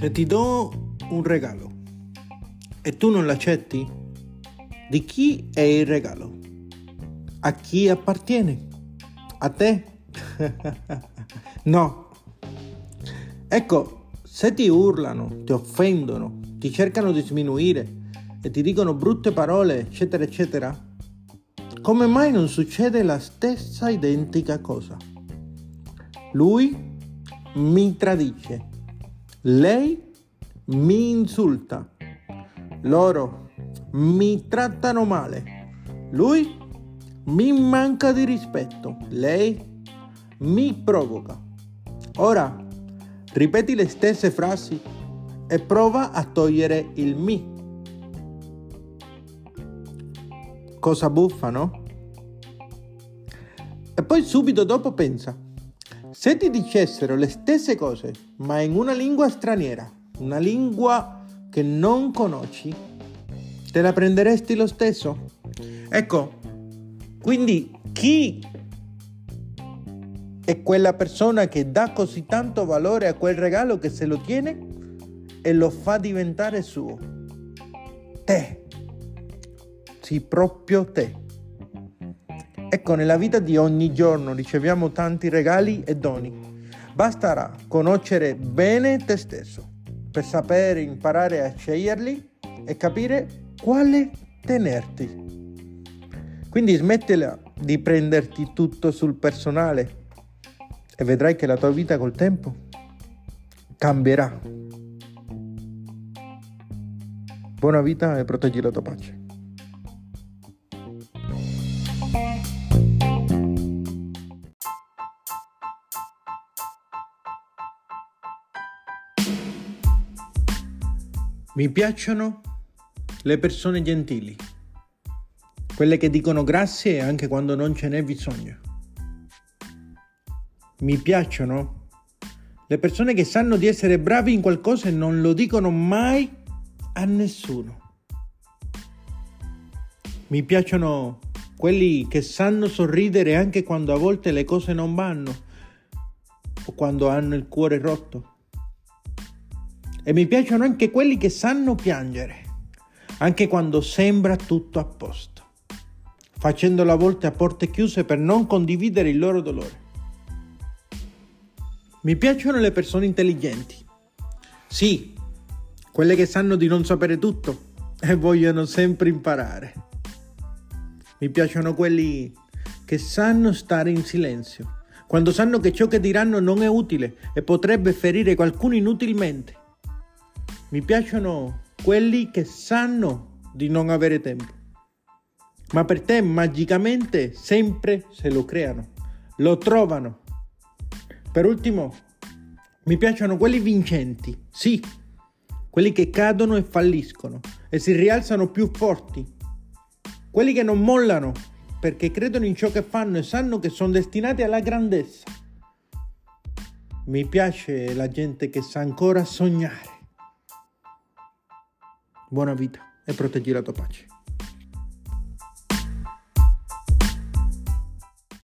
Se ti do un regalo e tu non l'accetti, di chi è il regalo? A chi appartiene? A te? no. Ecco, se ti urlano, ti offendono, ti cercano di sminuire e ti dicono brutte parole, eccetera, eccetera, come mai non succede la stessa identica cosa? Lui mi tradisce, lei mi insulta, loro mi trattano male, lui mi manca di rispetto, lei mi provoca. Ora, ripeti le stesse frasi e prova a togliere il mi. Cosa buffa, no? E poi subito dopo pensa, se ti dicessero le stesse cose, ma in una lingua straniera, una lingua che non conosci, te la prenderesti lo stesso? Ecco, quindi chi è quella persona che dà così tanto valore a quel regalo che se lo tiene e lo fa diventare suo? Te. Sì, proprio te. Ecco, nella vita di ogni giorno riceviamo tanti regali e doni. Basterà conoscere bene te stesso per sapere imparare a sceglierli e capire quale tenerti. Quindi smettila di prenderti tutto sul personale e vedrai che la tua vita col tempo cambierà. Buona vita e proteggi la tua pace. Mi piacciono le persone gentili, quelle che dicono grazie anche quando non ce n'è bisogno. Mi piacciono le persone che sanno di essere bravi in qualcosa e non lo dicono mai a nessuno. Mi piacciono quelli che sanno sorridere anche quando a volte le cose non vanno o quando hanno il cuore rotto. E mi piacciono anche quelli che sanno piangere, anche quando sembra tutto a posto, facendolo a volte a porte chiuse per non condividere il loro dolore. Mi piacciono le persone intelligenti. Sì, quelle che sanno di non sapere tutto e vogliono sempre imparare. Mi piacciono quelli che sanno stare in silenzio, quando sanno che ciò che diranno non è utile e potrebbe ferire qualcuno inutilmente. Mi piacciono quelli che sanno di non avere tempo, ma per te magicamente sempre se lo creano, lo trovano. Per ultimo, mi piacciono quelli vincenti, sì, quelli che cadono e falliscono e si rialzano più forti, quelli che non mollano perché credono in ciò che fanno e sanno che sono destinati alla grandezza. Mi piace la gente che sa ancora sognare. Buona vita e proteggi la tua pace.